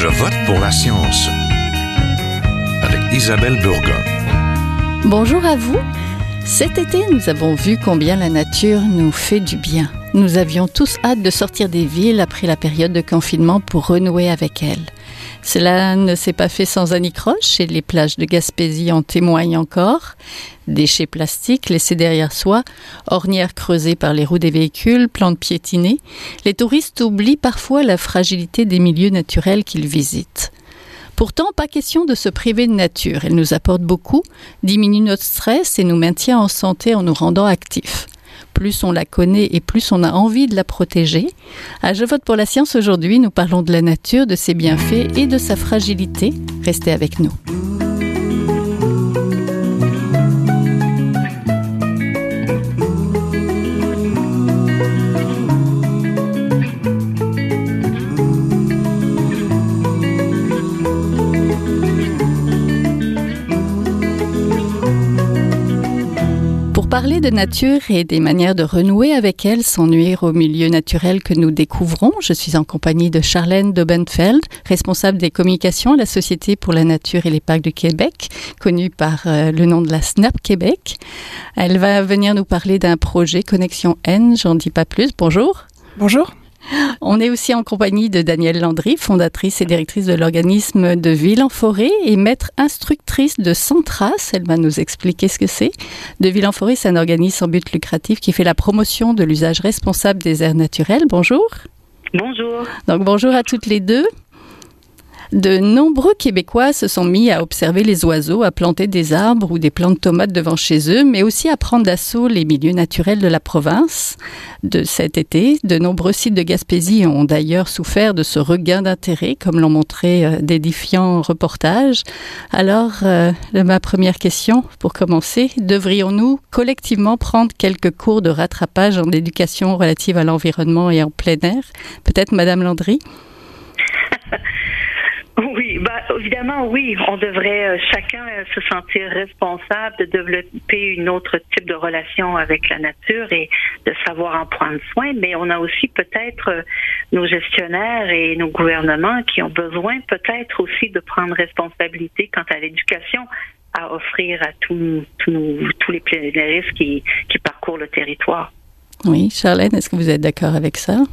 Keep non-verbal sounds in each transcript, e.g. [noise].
Je vote pour la science avec Isabelle Burgon. Bonjour à vous. Cet été, nous avons vu combien la nature nous fait du bien. Nous avions tous hâte de sortir des villes après la période de confinement pour renouer avec elle. Cela ne s'est pas fait sans anicroche et les plages de Gaspésie en témoignent encore. Déchets plastiques laissés derrière soi, ornières creusées par les roues des véhicules, plantes piétinées, les touristes oublient parfois la fragilité des milieux naturels qu'ils visitent. Pourtant, pas question de se priver de nature. Elle nous apporte beaucoup, diminue notre stress et nous maintient en santé en nous rendant actifs plus on la connaît et plus on a envie de la protéger. À Je vote pour la science aujourd'hui, nous parlons de la nature, de ses bienfaits et de sa fragilité. Restez avec nous. Parler de nature et des manières de renouer avec elle sans nuire au milieu naturel que nous découvrons, je suis en compagnie de Charlène Dobenfeld, responsable des communications à la Société pour la nature et les parcs du Québec, connue par euh, le nom de la SNAP Québec. Elle va venir nous parler d'un projet Connexion N, j'en dis pas plus. Bonjour. Bonjour. On est aussi en compagnie de Danielle Landry, fondatrice et directrice de l'organisme de Ville en Forêt et maître instructrice de Centras. Elle va nous expliquer ce que c'est. De Ville en Forêt, c'est un organisme sans but lucratif qui fait la promotion de l'usage responsable des aires naturelles. Bonjour. Bonjour. Donc bonjour à toutes les deux. De nombreux Québécois se sont mis à observer les oiseaux, à planter des arbres ou des plantes de tomates devant chez eux, mais aussi à prendre d'assaut les milieux naturels de la province. De cet été, de nombreux sites de Gaspésie ont d'ailleurs souffert de ce regain d'intérêt, comme l'ont montré euh, d'édifiants reportages. Alors, euh, ma première question, pour commencer, devrions-nous collectivement prendre quelques cours de rattrapage en éducation relative à l'environnement et en plein air? Peut-être Madame Landry? [laughs] Oui, bah, évidemment, oui. On devrait euh, chacun euh, se sentir responsable de développer une autre type de relation avec la nature et de savoir en prendre soin. Mais on a aussi peut-être euh, nos gestionnaires et nos gouvernements qui ont besoin peut-être aussi de prendre responsabilité quant à l'éducation à offrir à tous, tous, les plénaristes qui, qui parcourent le territoire. Oui, Charlène, est-ce que vous êtes d'accord avec ça?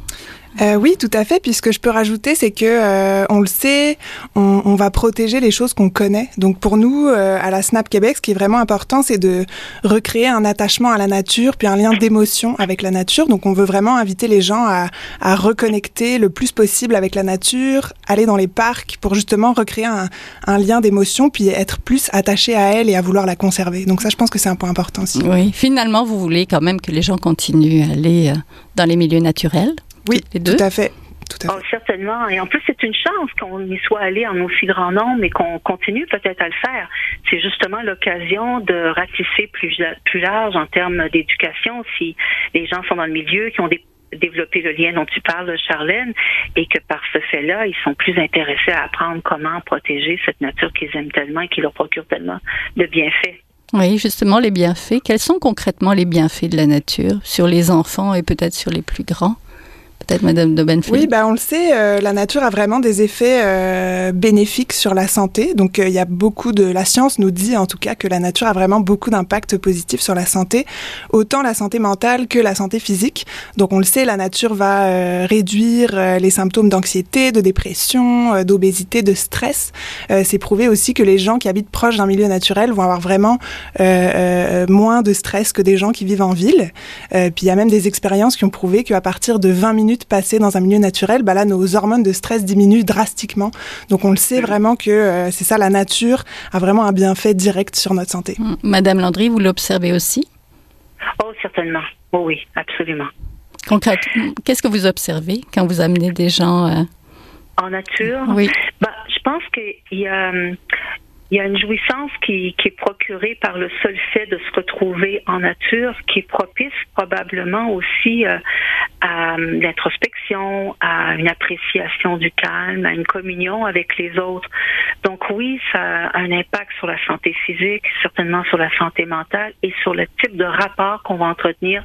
Euh, oui, tout à fait. Puisque je peux rajouter, c'est que euh, on le sait, on, on, va protéger les choses qu'on connaît. Donc pour nous, euh, à la Snap Québec, ce qui est vraiment important, c'est de recréer un attachement à la nature, puis un lien d'émotion avec la nature. Donc on veut vraiment inviter les gens à, à, reconnecter le plus possible avec la nature, aller dans les parcs pour justement recréer un, un lien d'émotion, puis être plus attaché à elle et à vouloir la conserver. Donc ça, je pense que c'est un point important aussi. Oui, finalement, vous voulez quand même que les gens continuent à aller dans les milieux naturels. Oui, tout à fait. Tout à fait. Oh, certainement. Et en plus, c'est une chance qu'on y soit allé en aussi grand nombre et qu'on continue peut-être à le faire. C'est justement l'occasion de ratisser plus, plus large en termes d'éducation si les gens sont dans le milieu, qui ont développé le lien dont tu parles, Charlène, et que par ce fait-là, ils sont plus intéressés à apprendre comment protéger cette nature qu'ils aiment tellement et qui leur procure tellement de bienfaits. Oui, justement, les bienfaits. Quels sont concrètement les bienfaits de la nature sur les enfants et peut-être sur les plus grands? Peut-être Madame de Benfield. Oui, bah on le sait, euh, la nature a vraiment des effets euh, bénéfiques sur la santé. Donc euh, il y a beaucoup de la science nous dit en tout cas que la nature a vraiment beaucoup d'impact positif sur la santé, autant la santé mentale que la santé physique. Donc on le sait, la nature va réduire les symptômes d'anxiété, de dépression, d'obésité, de stress. C'est prouvé aussi que les gens qui habitent proche d'un milieu naturel vont avoir vraiment moins de stress que des gens qui vivent en ville. puis il y a même des expériences qui ont prouvé qu'à partir de 20 minutes passées dans un milieu naturel, bah là, nos hormones de stress diminuent drastiquement. Donc, on le sait vraiment que euh, c'est ça, la nature a vraiment un bienfait direct sur notre santé. Hum, Madame Landry, vous l'observez aussi? Oh, certainement. Oh, oui, absolument. Concrètement, qu'est-ce que vous observez quand vous amenez des gens euh, en nature? Oui. Bah, je pense qu'il y a, hum, il y a une jouissance qui, qui, est procurée par le seul fait de se retrouver en nature, qui est propice probablement aussi euh, à l'introspection, à une appréciation du calme, à une communion avec les autres. Donc oui, ça a un impact sur la santé physique, certainement sur la santé mentale et sur le type de rapport qu'on va entretenir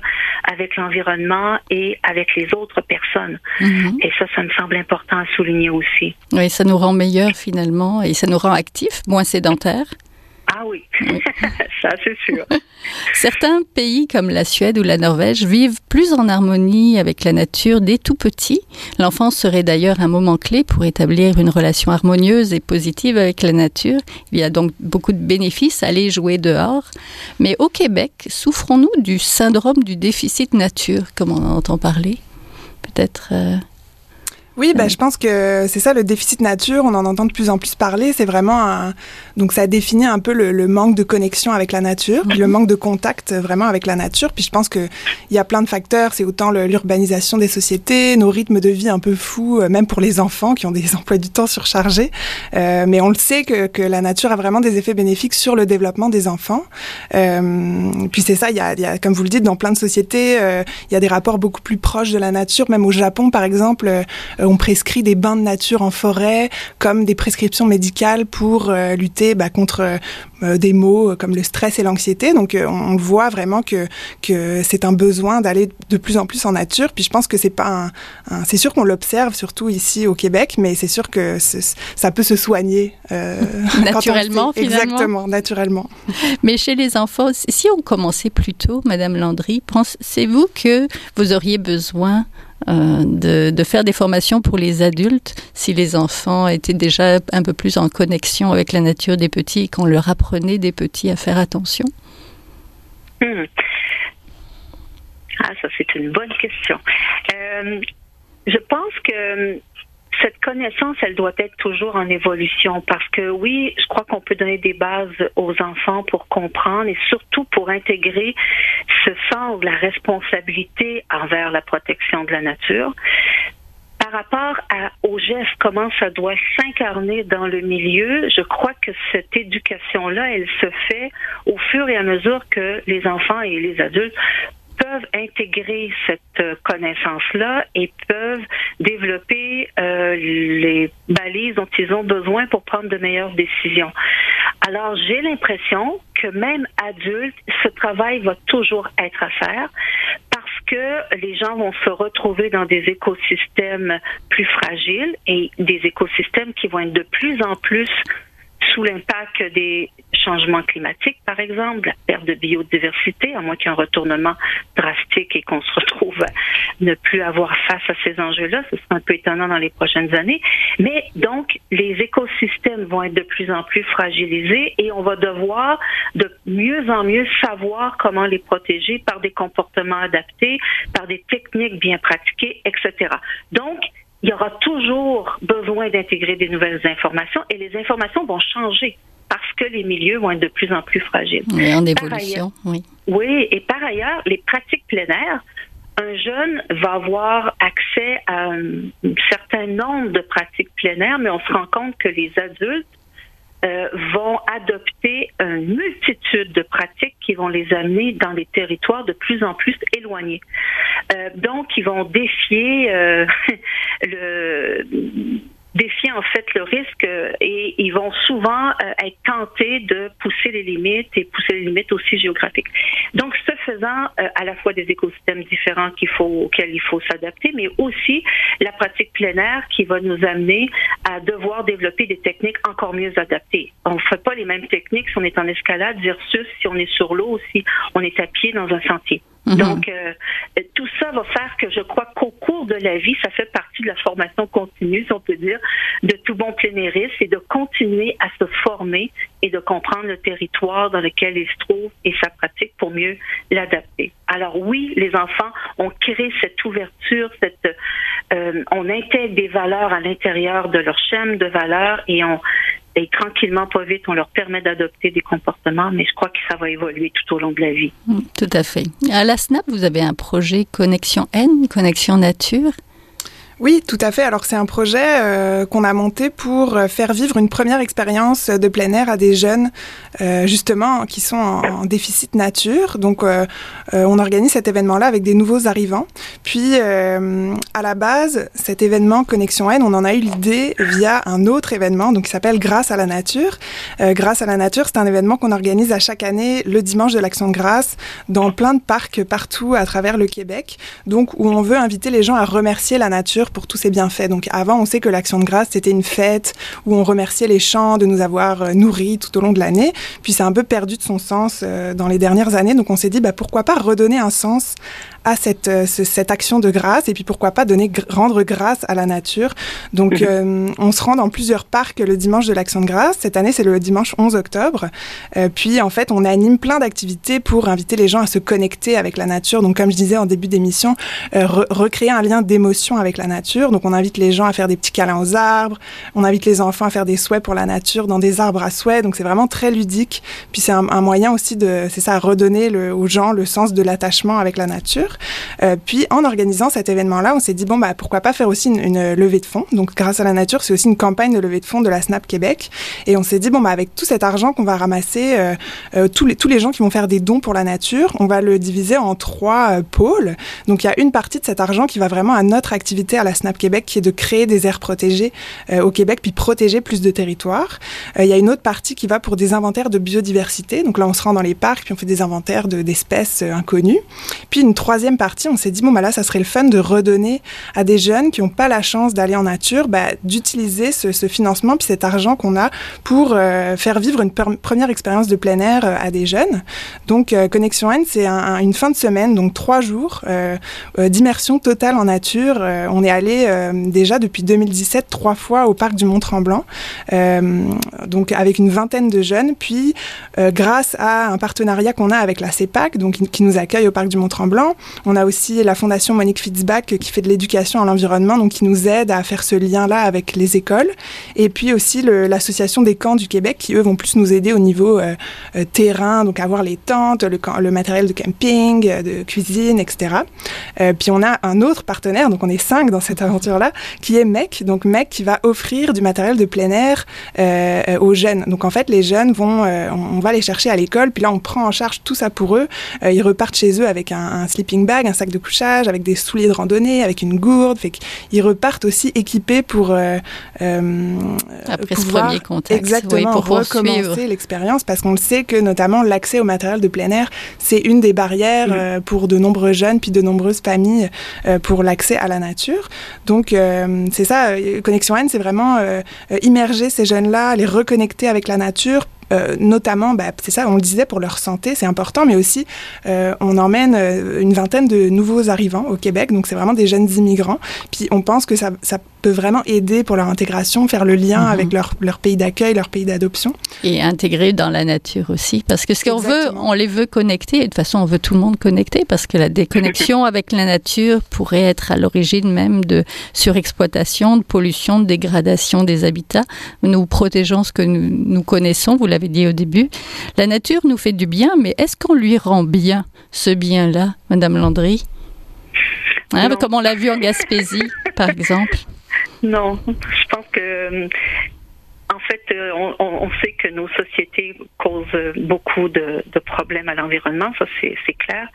avec l'environnement et avec les autres personnes. Mhm. Et ça, ça me semble important à souligner aussi. Oui, ça nous rend meilleurs finalement et ça nous rend actifs, moins Ah oui, [laughs] ça c'est sûr. [laughs] Certains pays comme la Suède ou la Norvège vivent plus en harmonie avec la nature dès tout petit. L'enfance serait d'ailleurs un moment clé pour établir une relation harmonieuse et positive avec la nature. Il y a donc beaucoup de bénéfices à aller jouer dehors. Mais au Québec, souffrons-nous du syndrome du déficit nature, comme on en entend parler? Peut-être. Euh, oui, bah, je pense que c'est ça le déficit nature. On en entend de plus en plus parler. C'est vraiment un... donc ça définit un peu le, manque de connexion avec la nature, le manque de contact vraiment avec la nature. Puis je pense que il y a plein de facteurs. C'est autant l'urbanisation des sociétés, nos rythmes de vie un peu fous, euh, même pour les enfants qui ont des [laughs] emplois du temps surchargés. Euh, mais on le sait que, que, la nature a vraiment des effets bénéfiques sur le développement des enfants. Euh, puis c'est ça. Il y, a, il y a, comme vous le dites, dans plein de sociétés, euh, il y a des rapports beaucoup plus proches de la nature. Même au Japon, par exemple euh, on prescrit des bains de nature en forêt comme des prescriptions médicales pour euh, lutter bah, contre euh, des maux comme le stress et l'anxiété. Donc on voit vraiment que que c'est un besoin d'aller de plus en plus en nature. Puis je pense que c'est pas un, c'est sûr qu'on l'observe surtout ici au Québec, mais c'est sûr que ça peut se soigner [laughs] naturellement. finalement. Exactement, naturellement. Mais chez les enfants, si on commençait plus tôt, Madame Landry, pensez-vous que vous auriez besoin euh, de, faire des formations pour les adultes si les enfants étaient déjà un peu plus en connexion avec la nature des petits et qu'on leur apprenait des petits à faire attention? Hmm. Ah, ça c'est une bonne question. Euh, je pense que cette connaissance, elle doit être toujours en évolution parce que oui, je crois qu'on peut donner des bases aux enfants pour comprendre et surtout pour intégrer ce sens de la responsabilité envers la protection de la nature. Par rapport à, au geste, comment ça doit s'incarner dans le milieu, je crois que cette éducation-là, elle se fait au fur et à mesure que les enfants et les adultes peuvent intégrer cette euh, connaissance-là et peuvent développer euh, les balises dont ils ont besoin pour prendre de meilleures décisions. Alors, j'ai l'impression que même adultes, ce travail va toujours être à faire parce que les gens vont se retrouver dans des écosystèmes plus fragiles et des écosystèmes qui vont être de plus en plus sous l'impact des changements climatiques, par exemple, la perte de biodiversité, à moins qu'il y ait un retournement drastique et qu'on se retrouve ne plus avoir face à ces enjeux-là. Ce sera un peu étonnant dans les prochaines années. Mais donc, les écosystèmes vont être de plus en plus fragilisés et on va devoir de mieux en mieux savoir comment les protéger par des comportements adaptés, par des techniques bien pratiquées, etc. Donc, il y aura toujours besoin d'intégrer des nouvelles informations et les informations vont changer parce que les milieux vont être de plus en plus fragiles. Oui, en évolution, oui. Oui, et par ailleurs, les pratiques plein un jeune va avoir accès à un certain nombre de pratiques air, mais on se rend compte que les adultes euh, vont adopter une multitude de pratiques qui vont les amener dans des territoires de plus en plus éloignés. Euh, donc, ils vont défier euh, [laughs] le défier en fait le risque et ils vont souvent euh, être tentés de pousser les limites et pousser les limites aussi géographiques. Donc, ce faisant, euh, à la fois des écosystèmes différents qu'il faut, auxquels il faut s'adapter, mais aussi la pratique plein air qui va nous amener à devoir développer des techniques encore mieux adaptées. On ne fait pas les mêmes techniques si on est en escalade versus si on est sur l'eau ou si on est à pied dans un sentier. Mhm. Donc, euh, tout ça va faire que je crois qu'au cours de la vie, ça fait partie de la formation continue, si on peut dire, de tout bon plénériste, et de continuer à se former et de comprendre le territoire dans lequel il se trouve et sa pratique pour mieux l'adapter. Alors oui, les enfants ont créé cette ouverture, cette, euh, on intègre des valeurs à l'intérieur de leur chaîne de valeurs et on et tranquillement, pas vite, on leur permet d'adopter des comportements, mais je crois que ça va évoluer tout au long de la vie. Tout à fait. À la SNAP, vous avez un projet Connexion N, Connexion Nature. Oui, tout à fait. Alors c'est un projet euh, qu'on a monté pour euh, faire vivre une première expérience de plein air à des jeunes euh, justement qui sont en, déficit nature. Donc on organise cet événement-là avec des nouveaux arrivants. Puis à la base, cet événement Connexion N, on en a eu l'idée via un autre événement donc qui s'appelle Grâce à la nature. Grâce à la nature, c'est un événement qu'on organise à chaque année le dimanche de l'Action de grâce dans plein de parcs partout à travers le Québec. Donc où on veut inviter les gens à remercier la nature pour tous ces bienfaits. Donc avant, on sait que l'Action de grâce, c'était une fête où on remerciait les champs de nous avoir euh, nourris tout au long de l'année. Puis c'est un peu perdu de son sens euh, dans les dernières années. Donc on s'est dit, bah, pourquoi pas redonner un sens à cette, euh, cette action de grâce et puis pourquoi pas donner rendre grâce à la nature. Donc [laughs] euh, on se rend dans plusieurs parcs le dimanche de l'action de grâce. Cette année c'est le dimanche 11 octobre. Euh, puis en fait on anime plein d'activités pour inviter les gens à se connecter avec la nature. Donc comme je disais en début d'émission, recréer un lien d'émotion avec la nature. Donc on invite les gens à faire des petits câlins aux arbres. On invite les enfants à faire des souhaits pour la nature dans des arbres à souhaits. Donc c'est vraiment très ludique. Puis c'est un, un, moyen aussi de, c'est ça, redonner le, aux gens le sens de l'attachement avec la nature. Euh, puis en organisant cet événement-là, on s'est dit bon bah pourquoi pas faire aussi une, levée de fonds. Donc grâce à la nature, c'est aussi une campagne de levée de fonds de la Snap Québec. Et on s'est dit bon bah avec tout cet argent qu'on va ramasser, euh, euh, tous les tous les gens qui vont faire des dons pour la nature, on va le diviser en trois pôles. Donc il y a une partie de cet argent qui va vraiment à notre activité à la Snap Québec, qui est de créer des aires protégées au Québec, puis protéger plus de territoires. Il y a une autre partie qui va pour des inventaires de biodiversité. Donc là, on se rend dans les parcs, puis on fait des inventaires d'espèces inconnues. Puis une troisième partie, on s'est dit, bon, bah là, ça serait le fun de redonner à des jeunes qui n'ont pas la chance d'aller en nature, bah, d'utiliser ce, ce, financement puis cet argent qu'on a pour euh, faire vivre une première expérience de plein air euh, à des jeunes. Donc, euh, Connexion N, c'est un, une fin de semaine, donc trois jours d'immersion totale en nature. on est allé déjà depuis 2017 trois fois au parc du Mont-Tremblant, donc avec une vingtaine de jeunes. Puis, grâce à un partenariat qu'on a avec la CEPAC, donc qui nous accueille au parc du Mont-Tremblant, on a aussi la fondation Monique Fitzbach qui fait de l'éducation à l'environnement, donc qui nous aide à faire ce lien-là avec les écoles. Et puis aussi l'association des camps du Québec qui eux vont plus nous aider au niveau euh, euh, terrain, donc avoir les tentes, le, matériel de camping, euh, de cuisine, etc. puis on a un autre partenaire, donc on est cinq dans cette aventure-là, qui est MEC. Donc MEC qui va offrir du matériel de plein air aux jeunes. Donc en fait les jeunes vont, on, va les chercher à l'école, puis là on prend en charge tout ça pour eux. ils repartent chez eux avec un, un sleeping bag, un sac de couchage, avec des souliers de randonnée, avec une gourde. Fait qu'ils repartent aussi équipés pour euh, euh après ce premier contact, exactement pour recommencer l'expérience, parce qu'on le sait que notamment l'accès au matériel de plein air, c'est une des barrières mm. euh, pour de nombreux jeunes puis de nombreuses familles euh, pour l'accès à la nature. Donc c'est ça, Connexion N, c'est vraiment immerger ces jeunes-là, les reconnecter avec la nature euh, notamment, bah, c'est ça, on le disait, pour leur santé, c'est important, mais aussi euh, on emmène euh, une vingtaine de nouveaux arrivants au Québec, donc c'est vraiment des jeunes immigrants. Puis on pense que ça, ça peut vraiment aider pour leur intégration, faire le lien mhm. avec leur, leur pays d'accueil, leur pays d'adoption. Et intégrer dans la nature aussi, parce que ce qu'on veut, on les veut connecter, et de toute façon on veut tout le monde connecter, parce que la déconnexion [laughs] avec la nature pourrait être à l'origine même de surexploitation, de pollution, de dégradation des habitats. Nous protégeons ce que nous, nous connaissons, vous l'avez dit au début. La nature nous fait du bien, mais est-ce qu'on lui rend bien ce bien-là, Madame Landry? Hein, Comme on l'a vu en Gaspésie, par [laughs] exemple. Non, je pense que euh, on, sait que nos sociétés causent beaucoup de, problèmes à l'environnement, ça c'est clair.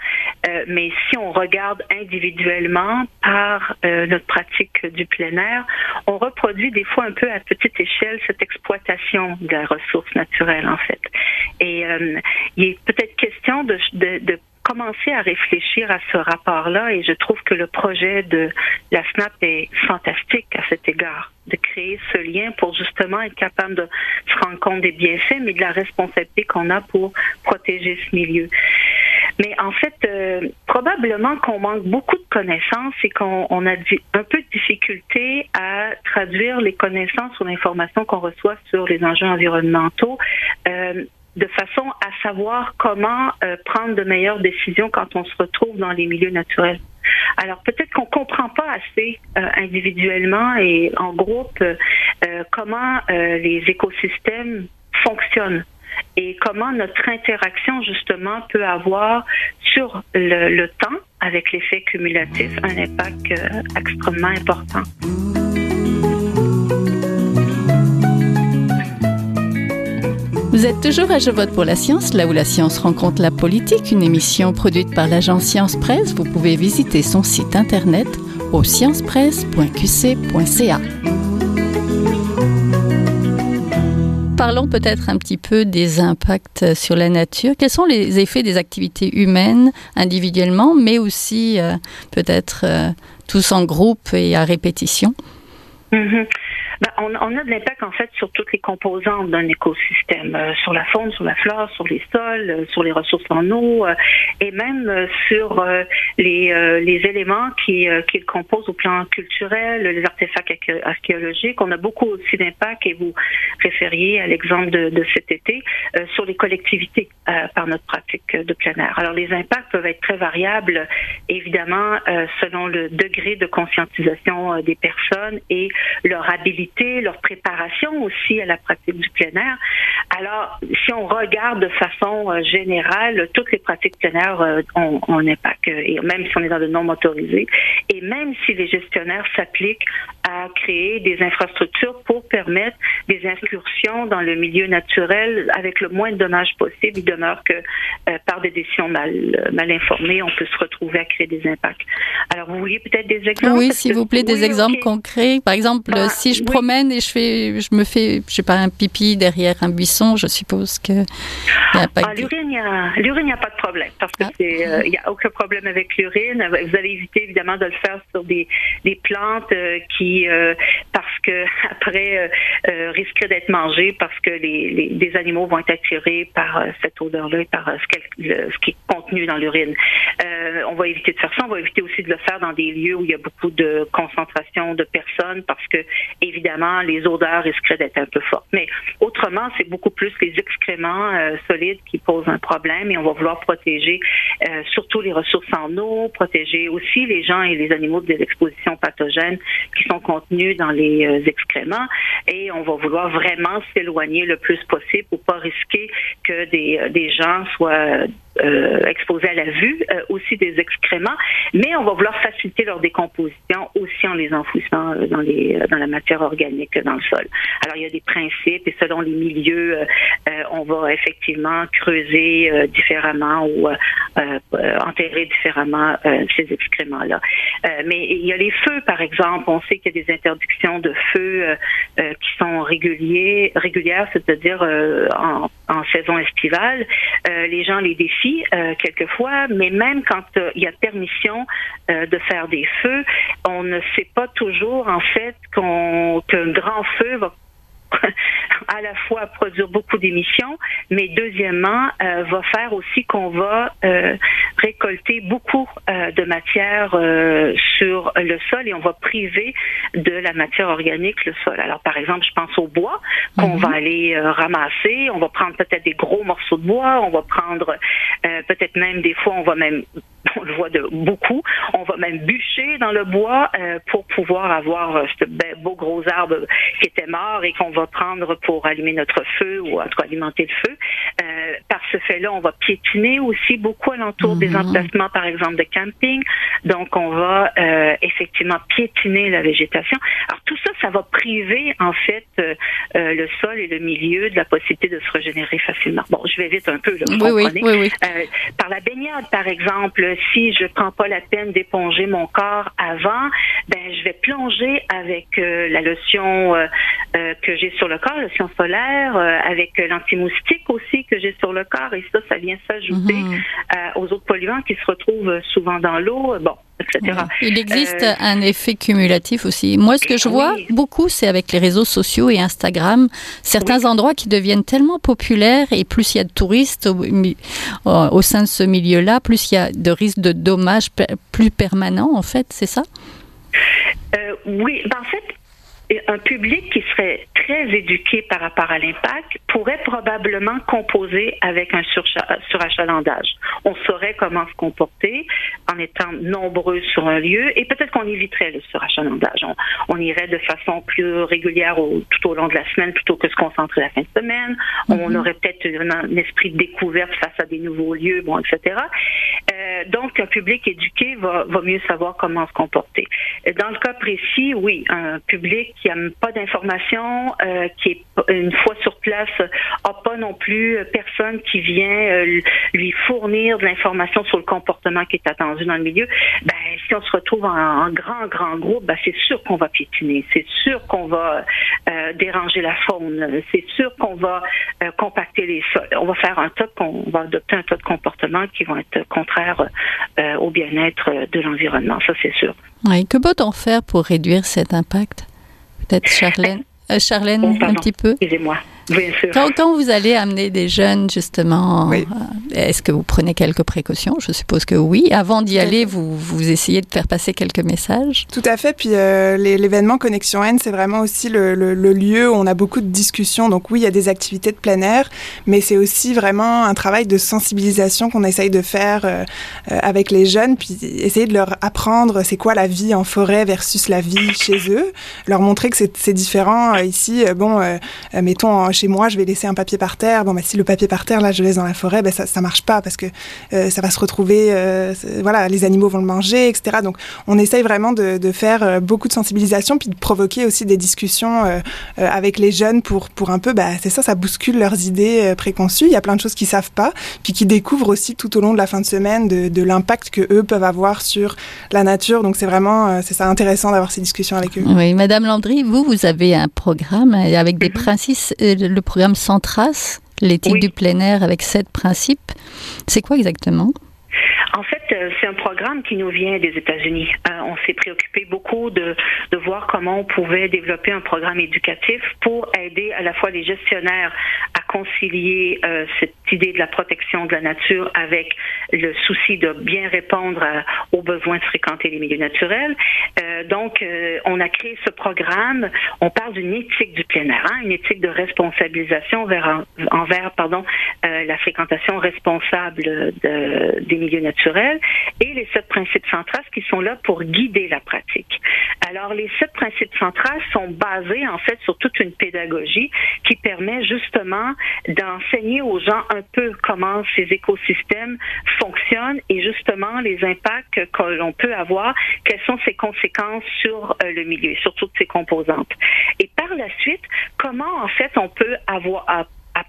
Euh, mais si on regarde individuellement par euh, notre pratique du plein air, on reproduit des fois un peu à petite échelle cette exploitation de la ressource naturelle en fait. Et il est peut-être question de commencer à réfléchir à ce rapport-là et je trouve que le projet de la SNAP est fantastique à cet égard, de créer ce lien pour justement être capable de se rendre compte des bienfaits, mais de la responsabilité qu'on a pour protéger ce milieu. Mais en fait, euh, probablement qu'on manque beaucoup de connaissances et qu'on a un peu de difficulté à traduire les connaissances ou l'information qu'on reçoit sur les enjeux environnementaux euh, de façon à savoir comment euh, prendre de meilleures décisions quand on se retrouve dans les milieux naturels. Alors peut-être qu'on comprend pas assez euh, individuellement et en groupe euh, comment les écosystèmes fonctionnent. et comment notre interaction justement peut avoir sur le, temps avec l'effet cumulatif un impact euh, extrêmement important. Vous êtes toujours à Je vote pour la science, là où la science rencontre la politique, une émission produite par l'agence Science Presse. Vous pouvez visiter son site internet au sciencepresse.qc.ca. Parlons peut-être un petit peu des impacts sur la nature. Quels sont les effets des activités humaines individuellement, mais aussi euh, peut-être euh, tous en groupe et à répétition? Mm-hmm. Ben, on, a de l'impact en fait sur toutes les composantes d'un écosystème, euh, sur la faune, sur la flore, sur les sols, euh, sur les ressources en eau, euh, et même sur les, éléments qui, qui le composent au plan culturel, les artefacts archéologiques. On a beaucoup aussi d'impact, et vous référiez à l'exemple de, de, cet été, sur les collectivités par notre pratique de plein air. Alors les impacts peuvent être très variables, évidemment, selon le degré de conscientisation des personnes et leur habilité leur préparation aussi à la pratique du plein air. Alors, si on regarde de façon euh, générale, toutes les pratiques plein air euh, ont, un impact, et même si on est dans le non motorisé, et même si les gestionnaires s'appliquent à créer des infrastructures pour permettre des incursions dans le milieu naturel avec le moins de dommages possible, il demeure que euh, par des décisions mal, mal informées, on peut se retrouver à créer des impacts. Alors, vous vouliez peut-être des exemples? Oui, s'il vous plaît, des exemples concrets. Par exemple, bah, si je promène et je fais, je me fais, je sais pas, un pipi derrière un buisson, je suppose que. Ah, l'urine, il n'y a, pas de problème parce que ah. euh, il n'y a aucun problème avec l'urine. Vous allez éviter évidemment de le faire sur des, des plantes euh, qui, euh, parce que [laughs] après, risqueraient d'être mangées parce que les, les, animaux vont être attirés par cette odeur-là et par ce, qui est contenu dans l'urine. on va éviter de faire ça. On va éviter aussi de le faire dans des lieux où il y a beaucoup de concentration de personnes parce que évidemment les odeurs risqueraient d'être un peu fortes. Mais autrement, c'est beaucoup plus les excréments euh, solides qui posent un problème et on va vouloir protéger euh, surtout les ressources en eau, protéger aussi les gens et les animaux des expositions pathogènes qui sont contenus dans les euh, excréments et on va vouloir vraiment s'éloigner le plus possible pour pas risquer que des, des gens soient euh, exposés à la vue, euh, aussi des excréments, mais on va vouloir faciliter leur décomposition aussi en les enfouissant euh, dans, les, dans la matière organique dans le sol. Alors, il y a des principes et selon les milieux, on va effectivement creuser différemment ou enterrer différemment ces excréments-là. mais il y a les feux, par exemple. On sait qu'il y a des interdictions de feu qui sont réguliers, régulières, c'est-à-dire en, en, saison estivale. les gens les défient euh, quelquefois, mais même quand euh, il y a permission euh, de faire des feux, on ne sait pas toujours en fait qu'un grand feu va [laughs] à la fois produire beaucoup d'émissions, mais deuxièmement, euh, va faire aussi qu'on va euh, récolter beaucoup euh, de matière sur le sol et on va priver de la matière organique le sol. Alors, par exemple, je pense au bois qu'on mhm. va aller ramasser. On va prendre peut-être des gros morceaux de bois. On va prendre peut-être même des fois, on va même on le voit de beaucoup. On va même bûcher dans le bois euh, pour pouvoir avoir euh, ce beau gros arbre qui était mort et qu'on va prendre pour allumer notre feu ou en tout cas alimenter le feu. Euh, par ce fait-là, on va piétiner aussi beaucoup alentour des mhm. emplacements, par exemple, de camping. Donc, on va effectivement piétiner la végétation. Alors, tout ça, ça va priver, en fait, le sol et le milieu de la possibilité de se régénérer facilement. Bon, je vais vite un peu, là, oui, oui, oui, oui. par la baignade, par exemple, si je prends pas la peine d'éponger mon corps avant, ben je vais plonger avec euh, la lotion euh, euh, que j'ai sur le corps, la lotion solaire, avec l'antimoustique aussi que j'ai sur le corps, et ça, ça vient s'ajouter mhm. aux autres polluants qui se retrouvent souvent dans l'eau. Bon, etc. Il existe un effet cumulatif aussi. Moi, ce que je vois beaucoup, c'est avec les réseaux sociaux et Instagram, certains endroits qui deviennent tellement populaires et plus il y a de touristes au, au sein de ce milieu-là, plus il y a de risques de dommages plus permanents, en fait, c'est ça? Euh, Oui, ben, en fait, un public qui serait très éduqué par rapport à l'impact pourrait probablement composer avec un surachalandage. On saurait comment se comporter en étant nombreux sur un lieu et peut-être qu'on éviterait le surachalandage. On, irait de façon plus régulière tout au long de la semaine plutôt que se concentrer la fin de semaine. On mhm. aurait peut-être un, esprit de découverte face à des nouveaux lieux, bon, etc. Euh, donc, un public éduqué va, va mieux savoir comment se comporter. Dans le cas précis, oui, un public qui n'a pas d'informations, euh, qui une fois sur place, a pas non plus personne qui vient euh, lui fournir de l'information sur le comportement qui est attendu dans le milieu. Ben, si on se retrouve en, grand, grand groupe, ben, c'est sûr qu'on va piétiner, c'est sûr qu'on va euh, déranger la faune, c'est sûr qu'on va compacter les sols. On va faire un tas, on va adopter un tas de comportements qui vont être contraires au bien-être de l'environnement, ça c'est sûr. Oui, que peut-on faire pour réduire cet impact? Peut-être Charlène, euh, Charlène un petit peu. Excusez-moi. Quand, vous allez amener des jeunes, justement, euh, est-ce que vous prenez quelques précautions? Je suppose que oui. Avant d'y aller, vous, vous essayez de faire passer quelques messages? Tout à fait. Puis euh, l'événement Connexion N, c'est vraiment aussi le, lieu où on a beaucoup de discussions. Donc oui, il y a des activités de plein air, mais c'est aussi vraiment un travail de sensibilisation qu'on essaye de faire euh, avec les jeunes, puis essayer de leur apprendre c'est quoi la vie en forêt versus la vie chez eux, leur montrer que c'est différent. Ici, bon, mettons chez moi, je vais laisser un papier par terre. Bon, bah, si le papier par terre, là, je le laisse dans la forêt, ben, ça, ça marche pas parce que euh, ça va se retrouver, euh, voilà, les animaux vont le manger, etc. Donc, on essaye vraiment de, de faire euh, beaucoup de sensibilisation puis de provoquer aussi des discussions avec les jeunes pour, pour un peu, bah, c'est ça, ça bouscule leurs idées préconçues. Il y a plein de choses qu'ils savent pas puis qui découvrent aussi tout au long de la fin de semaine de, de l'impact que eux peuvent avoir sur la nature. Donc, c'est vraiment, c'est ça intéressant d'avoir ces discussions avec eux. Oui, Madame Landry, vous, vous avez un programme avec des mhm. principes le programme Centras, l'éthique du plein air avec sept principes. C'est quoi exactement? En fait, c'est un programme qui nous vient des États-Unis. Euh, on s'est préoccupé beaucoup de, voir comment on pouvait développer un programme éducatif pour aider à la fois les gestionnaire à concilier euh, cette idée de la protection de la nature avec le souci de bien répondre aux besoins de fréquenter les milieux naturels. donc, on a créé ce programme. On parle d'une éthique du plein air, hein, une éthique de responsabilisation envers, la fréquentation responsable de, des milieux naturels et les sept principes centrales qui sont là pour guider la pratique. Alors, les sept principes centrales sont basés en fait sur toute une pédagogie qui permet justement d'enseigner aux gens un peu comment ces écosystèmes fonctionnent et justement les impacts que l'on peut avoir, quelles sont ses conséquences sur euh, le milieu, sur toutes ses composantes. Et par la suite, comment en fait on peut avoir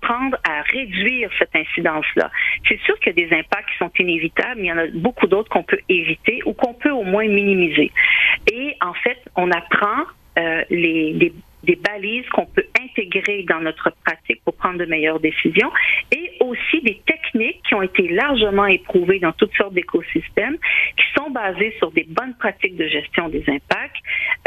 apprendre à réduire cette incidence-là. C'est sûr qu'il y a des impacts qui sont inévitables, mais il y en a beaucoup d'autres qu'on peut éviter ou qu'on peut au moins minimiser. Et en fait, on apprend euh, les, les, des balises qu'on peut intégrer dans notre pratique pour prendre de meilleures décisions et aussi des techniques qui ont été largement éprouvées dans toutes sortes d'écosystèmes qui sont basées sur des bonnes pratiques de gestion des impacts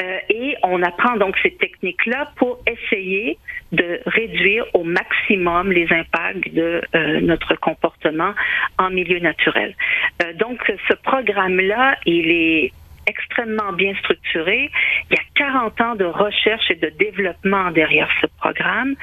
euh, et on apprend donc ces techniques-là pour essayer de réduire au maximum les impacts de euh, notre comportement en milieu naturel. Euh, donc ce programme-là, il est extrêmement bien structuré. Il y a 40 ans de recherche et de développement derrière ce programme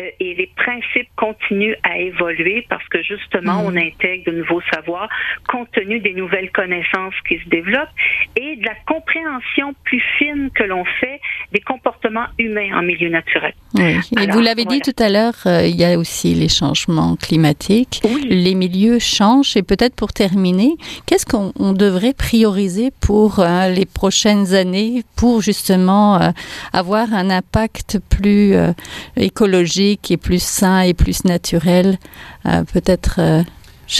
euh, et les principes continuent à évoluer parce que justement, mm. on intègre de nouveaux savoirs compte tenu des nouvelles connaissances qui se développent et de la compréhension plus fine que l'on fait des comportements humains en milieu naturel. Oui. Et vous l'avez dit tout à l'heure, euh, il y a aussi les changements climatiques. Les milieux changent et peut-être pour terminer, qu'est-ce qu'on devrait prioriser pour euh, les prochaines années pour justement euh, avoir un impact plus euh, écologique et plus sain et plus naturel, euh,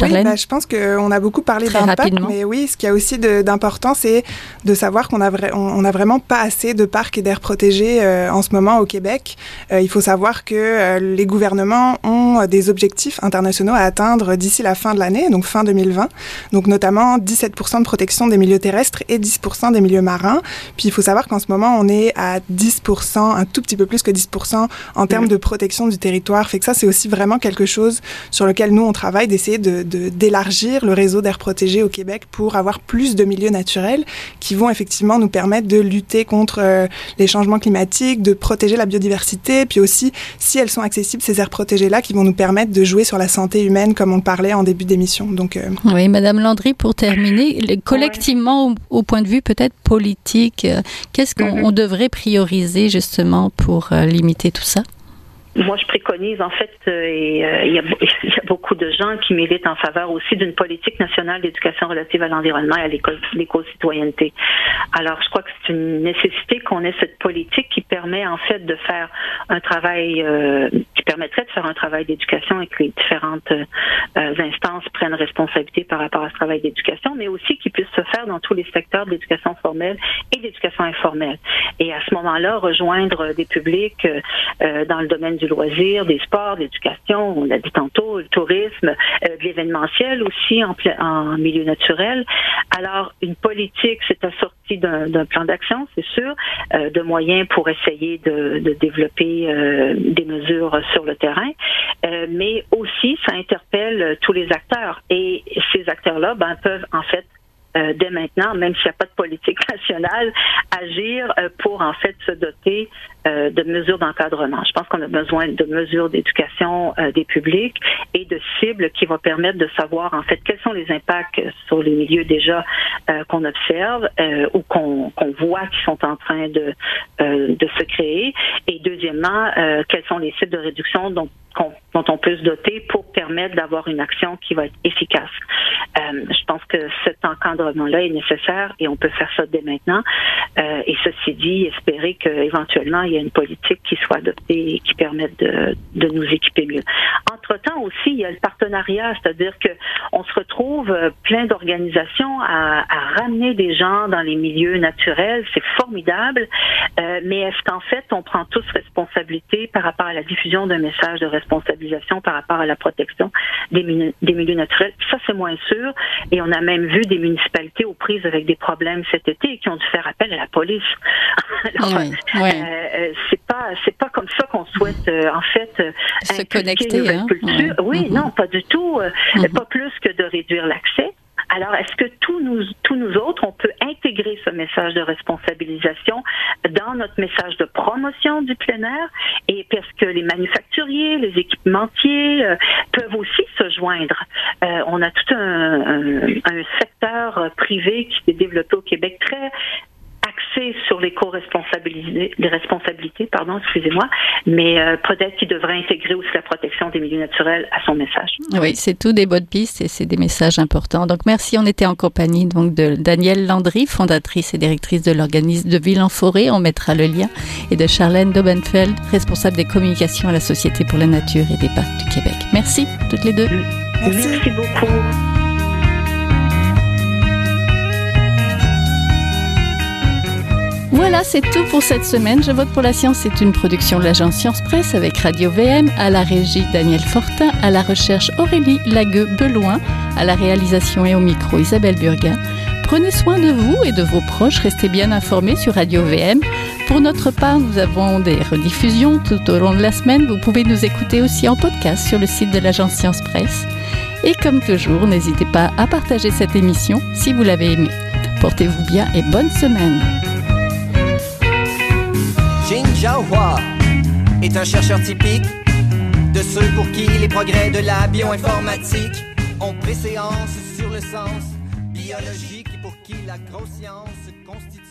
oui, bah, je pense qu'on a beaucoup parlé d'impact, mais oui, ce qu'il y a aussi d'important, c'est de savoir qu'on a, on, a vraiment pas assez de parcs et d'aires protégés euh, en ce moment au Québec. Euh, il faut savoir que euh, les gouvernements ont des objectifs internationaux à atteindre d'ici la fin de l'année, donc fin 2020. Donc notamment 17% de protection des milieux terrestres et 10% des milieux marins. Puis il faut savoir qu'en ce moment, on est à 10%, un tout petit peu plus que 10% en termes de protection du territoire. Fait que ça, c'est aussi vraiment quelque chose sur lequel nous, on travaille, d'essayer de d'élargir le réseau d'air protégé au Québec pour avoir plus de milieux naturels qui vont effectivement nous permettre de lutter contre euh, les changements climatiques, de protéger la biodiversité, puis aussi, si elles sont accessibles, ces aires protégées-là, qui vont nous permettre de jouer sur la santé humaine, comme on le parlait en début d'émission. Donc, euh, Oui, Madame Landry, pour terminer, collectivement, au, point de vue peut-être politique, euh, qu'est-ce qu'on mm-hmm. devrait prioriser justement pour limiter tout ça? Moi, je préconise en fait, euh, et euh, il, y a, [laughs] y a, beaucoup de gens qui militent en faveur aussi d'une politique nationale d'éducation relative à l'environnement et à l'éco-citoyenneté. Alors, je crois que c'est une nécessité qu'on ait cette politique qui permet en fait de faire un travail, euh, permettrait de faire un travail d'éducation et que les différentes instances prennent responsabilité par rapport à ce travail d'éducation, mais aussi qui puisse se faire dans tous les secteurs de l'éducation formelle et d'éducation informelle. Et à ce moment-là, rejoindre des publics dans le domaine du loisir, des sports, de l'éducation, on l'a dit tantôt, le tourisme, euh, de l'événementiel aussi en, en, milieu naturel. Alors, une politique, c'est d'un plan d'action, c'est sûr, euh, de moyens pour essayer de, de développer euh, des mesures sur le terrain, euh, mais aussi, ça interpelle tous les acteurs. Et ces acteurs-là ben, peuvent en fait euh, dès maintenant, même s'il n'y a pas de politique [laughs] nationale, agir euh, pour en fait se doter euh, de mesures d'encadrement. Je pense qu'on a besoin de mesures d'éducation des publics et de cibles qui vont permettre de savoir en fait quels sont les impacts sur les milieux déjà qu'on observe ou qu'on voit qui sont en train de, de se créer. Et deuxièmement, quels sont les cibles de réduction dont dont on peut se doter pour permettre d'avoir une action qui va être efficace. Euh, je pense que cet encadrement-là est nécessaire et on peut faire ça dès maintenant. Euh, et ceci dit, espérer qu'éventuellement y a une politique qui soit adoptée et qui permette de, de nous équiper mieux. Entre-temps aussi, il y a le partenariat, c'est-à-dire que on se retrouve euh, plein d'organisations à, à, ramener des gens dans les milieux naturels. C'est formidable, euh, mais est-ce qu'en fait on prend tous responsabilité par rapport à la diffusion d'un message de responsabilisation par rapport à la protection des, des milieux naturels? Ça, c'est moins sûr. Et on a même vu des municipalités aux prises avec des problèmes cet été et qui ont dû faire appel à la police. [laughs] Alors, euh, euh, c'est pas c'est pas comme ça qu'on souhaite euh, en fait se connecter. Hein? Oui, mm-hmm. non, pas du tout. Mm-hmm. Pas plus que de réduire l'accès. Alors, est-ce que tous nous, tous nous autres, on peut intégrer ce message de responsabilisation dans notre message de promotion du plein air? Et parce que les manufacturiers, les équipementiers euh, peuvent aussi se joindre. Euh, on a tout un, un secteur privé qui s'est développé au Québec très axé sur l'éco-responsabilité, les responsabilités, pardon, excusez-moi, mais euh, peut-être qu'il devrait intégrer aussi la protection des milieux naturels à son message. Oui, c'est tout des bonnes pistes et c'est des messages importants. Donc merci, on était en compagnie donc de Danielle Landry, fondatrice et directrice de l'organisme de Ville en Forêt, on mettra le lien, et de Charlène Dobenfeld, responsable des communications à la Société pour la Nature et des Parcs du Québec. Merci toutes les deux. Merci, merci beaucoup. Voilà, c'est tout pour cette semaine. Je vote pour la science. C'est une production de l'agence Science Presse avec Radio VM, à la régie Daniel Fortin, à la recherche Aurélie Lagueux-Beloin, à la réalisation et au micro Isabelle Burguin. Prenez soin de vous et de vos proches. Restez bien informés sur Radio VM. Pour notre part, nous avons des rediffusions tout au long de la semaine. Vous pouvez nous écouter aussi en podcast sur le site de l'agence Science Presse. Et comme toujours, n'hésitez pas à partager cette émission si vous l'avez aimée. Portez-vous bien et bonne semaine. Jiahua est un chercheur typique de ceux pour qui les progrès de la bioinformatique ont préséance sur le sens biologique et pour qui la grosse science constitue